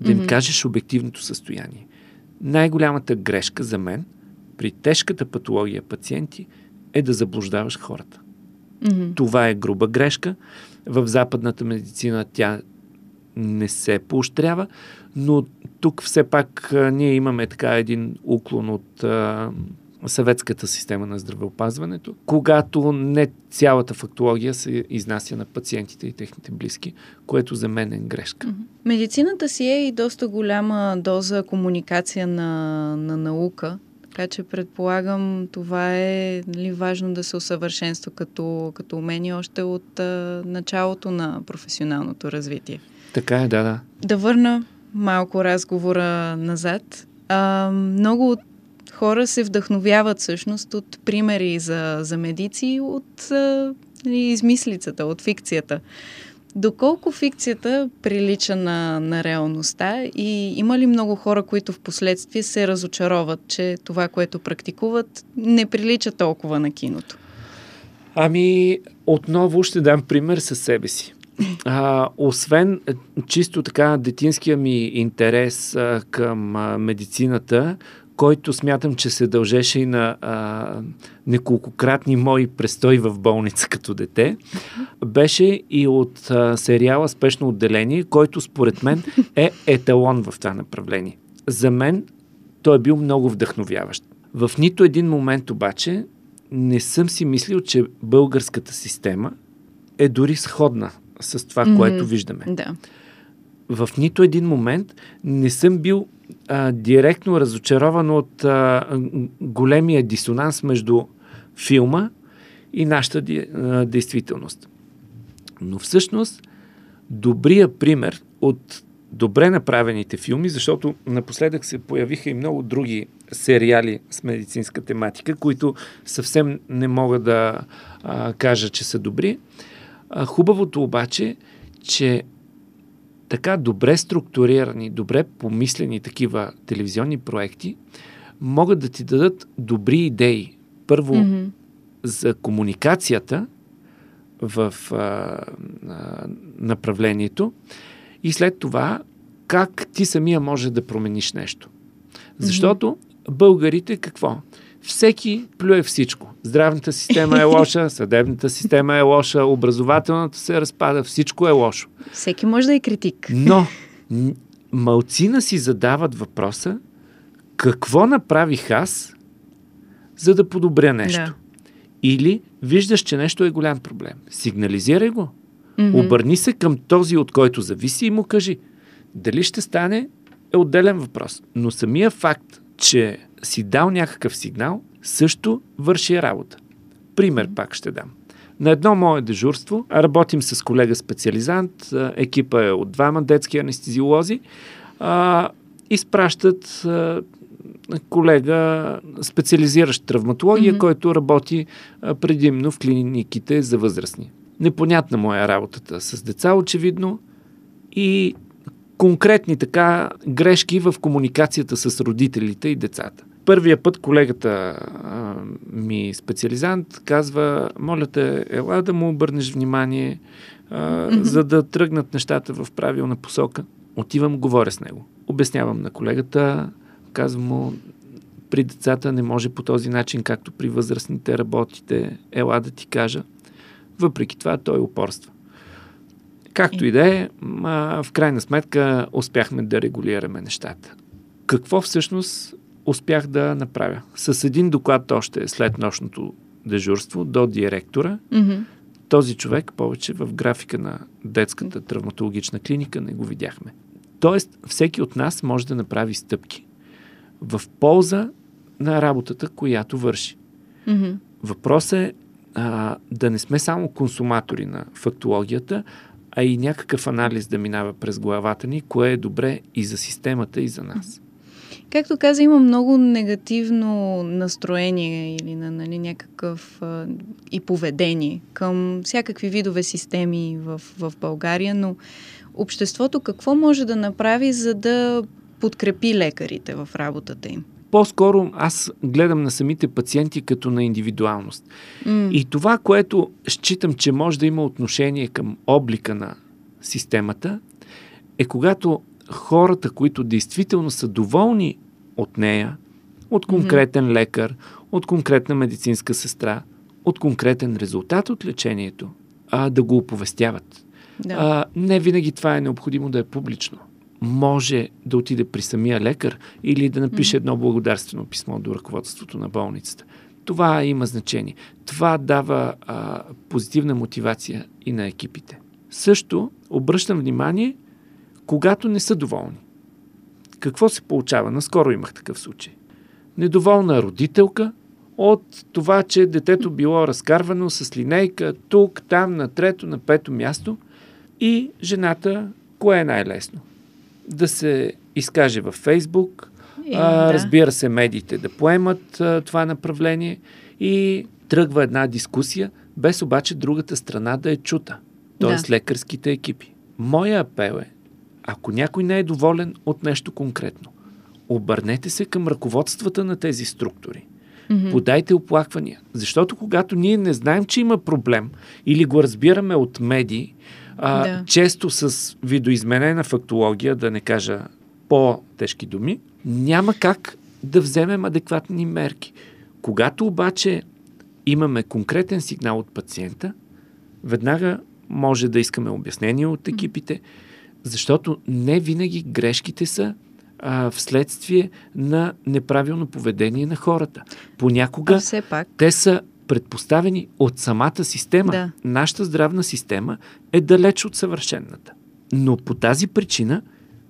Да им Мгм. кажеш обективното състояние. Най-голямата грешка за мен при тежката патология пациенти е да заблуждаваш хората. Мгм. Това е груба грешка. В западната медицина тя не се поощрява, но тук все пак а, ние имаме така един уклон от а, съветската система на здравеопазването, когато не цялата фактология се изнася на пациентите и техните близки, което за мен е грешка. Медицината си е и доста голяма доза комуникация на, на наука, така че предполагам това е нали, важно да се усъвършенства като, като умение още от а, началото на професионалното развитие. Така е, да, да. Да върна малко разговора назад. А, много от хора се вдъхновяват всъщност от примери за, за медици, от а, нали, измислицата, от фикцията. Доколко фикцията прилича на, на реалността и има ли много хора, които в последствие се разочароват, че това, което практикуват, не прилича толкова на киното? Ами, отново ще дам пример със себе си. А, освен е, чисто така детинския ми интерес а, към а, медицината, който смятам, че се дължеше и на а, неколкократни мои престои в болница като дете, беше и от а, сериала Спешно отделение, който според мен е еталон в това направление. За мен той е бил много вдъхновяващ. В нито един момент обаче не съм си мислил, че българската система е дори сходна с това, Мгм. което виждаме. Да. В нито един момент не съм бил а, директно разочарован от а, големия дисонанс между филма и нашата а, действителност. Но всъщност добрия пример от добре направените филми, защото напоследък се появиха и много други сериали с медицинска тематика, които съвсем не мога да а, кажа, че са добри. Хубавото обаче, че така добре структурирани, добре помислени такива телевизионни проекти могат да ти дадат добри идеи. Първо, Мгм. за комуникацията в а, а, направлението и след това как ти самия може да промениш нещо. Защото българите какво? Всеки плюе всичко. Здравната система е лоша, <laughs> съдебната система е лоша, образователната се разпада, всичко е лошо. Всеки може да е критик. Но <laughs> малцина си задават въпроса какво направих аз, за да подобря нещо. Да. Или виждаш, че нещо е голям проблем. Сигнализирай го. Мгм. Обърни се към този, от който зависи и му кажи. Дали ще стане, е отделен въпрос. Но самия факт, че си дал някакъв сигнал, също върши работа. Пример пак ще дам. На едно мое дежурство работим с колега специализант, екипа е от двама детски анестезиолози, а, изпращат а, колега специализиращ травматология, Мгм. който работи а, предимно в клиниките за възрастни. Непонятна му е работата с деца, очевидно, и конкретни така грешки в комуникацията с родителите и децата. Първия път колегата а, ми специализант казва, моля те, ела да му обърнеш внимание, а, mm-hmm. за да тръгнат нещата в правилна посока. Отивам, говоря с него. Обяснявам на колегата, казвам му, при децата не може по този начин, както при възрастните работите, ела да ти кажа. Въпреки това той упорства. Както и да е, в крайна сметка успяхме да регулираме нещата. Какво всъщност успях да направя? С един доклад още след нощното дежурство до директора, mm-hmm. този човек повече в графика на детската травматологична клиника не го видяхме. Тоест, всеки от нас може да направи стъпки в полза на работата, която върши. Mm-hmm. Въпрос е а, да не сме само консуматори на фактологията, а и някакъв анализ да минава през главата ни, кое е добре и за системата, и за нас. Както каза, има много негативно настроение или на нали, някакъв а, и поведение към всякакви видове системи в, в България, но обществото какво може да направи, за да подкрепи лекарите в работата им? По-скоро аз гледам на самите пациенти като на индивидуалност. Mm. И това, което считам, че може да има отношение към облика на системата, е когато хората, които действително са доволни от нея, от конкретен mm-hmm. лекар, от конкретна медицинска сестра, от конкретен резултат от лечението, а, да го оповестяват. Да. А, не винаги това е необходимо да е публично може да отиде при самия лекар или да напише едно благодарствено писмо до ръководството на болницата. Това има значение. Това дава а, позитивна мотивация и на екипите. Също обръщам внимание, когато не са доволни. Какво се получава? Наскоро имах такъв случай. Недоволна родителка от това, че детето било разкарвано с линейка тук, там, на трето, на пето място и жената, кое е най-лесно? Да се изкаже във Фейсбук, е, а, да. разбира се, медиите да поемат а, това направление и тръгва една дискусия, без обаче другата страна да е чута, т.е. Да. лекарските екипи. Моя апел е, ако някой не е доволен от нещо конкретно, обърнете се към ръководствата на тези структури. Mm-hmm. Подайте оплаквания. Защото когато ние не знаем, че има проблем или го разбираме от медии, а, да. често с видоизменена фактология, да не кажа по-тежки думи, няма как да вземем адекватни мерки. Когато обаче имаме конкретен сигнал от пациента, веднага може да искаме обяснение от екипите, защото не винаги грешките са а, вследствие на неправилно поведение на хората. Понякога все пак... те са предпоставени от самата система. Да. Нашата здравна система е далеч от съвършенната. Но по тази причина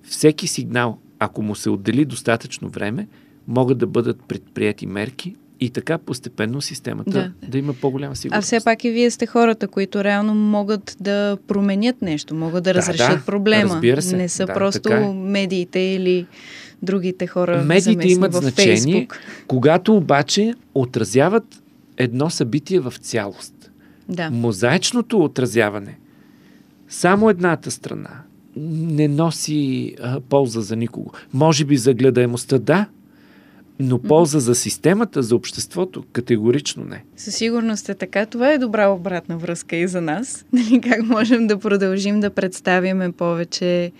всеки сигнал, ако му се отдели достатъчно време, могат да бъдат предприяти мерки и така постепенно системата да, да има по-голяма сигурност. А все пак и вие сте хората, които реално могат да променят нещо, могат да, да разрешат да, проблема. Разбира се. Не са да, просто е. медиите или другите хора. Медиите имат във значение, когато обаче отразяват едно събитие в цялост. Да. Мозаичното отразяване, само едната страна, не носи а, полза за никого. Може би за гледаемостта да, но полза за системата, за обществото, категорично не. Със сигурност е така. Това е добра обратна връзка и за нас. <laughs> Нали, как можем да продължим да представяме повече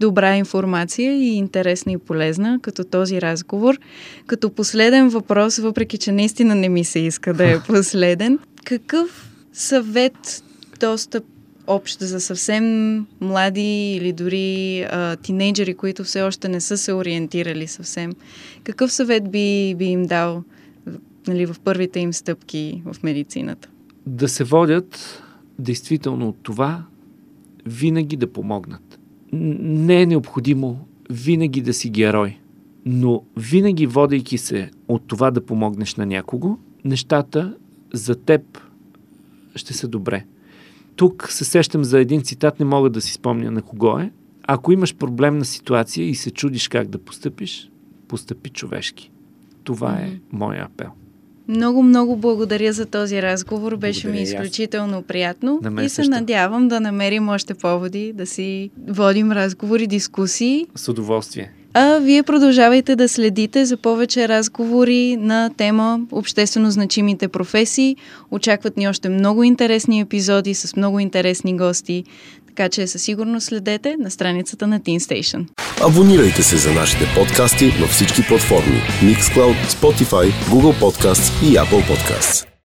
добра информация и интересна и полезна, като този разговор. Като последен въпрос, въпреки че наистина не ми се иска да е <laughs> последен, какъв съвет доста общ за съвсем млади или дори а, тинейджери, които все още не са се ориентирали съвсем, какъв съвет би, би им дал нали, в първите им стъпки в медицината? Да се водят действително от това винаги да помогнат не е необходимо винаги да си герой, но винаги водейки се от това да помогнеш на някого, нещата за теб ще са добре. Тук се сещам за един цитат, не мога да си спомня на кого е. Ако имаш проблемна ситуация и се чудиш как да постъпиш, постъпи човешки. Това е моя апел. Много, много благодаря за този разговор. Беше Благодаря ми изключително приятно. И се също. надявам да намерим още поводи, да си водим разговори, дискусии. С удоволствие. А вие продължавайте да следите за повече разговори на тема обществено значимите професии. Очакват ни още много интересни епизоди с много интересни гости. Така че със сигурност следете на страницата на Teen Station. Абонирайте се за нашите подкасти във всички платформи Mixcloud, Spotify, Google Podcasts и Apple Podcasts.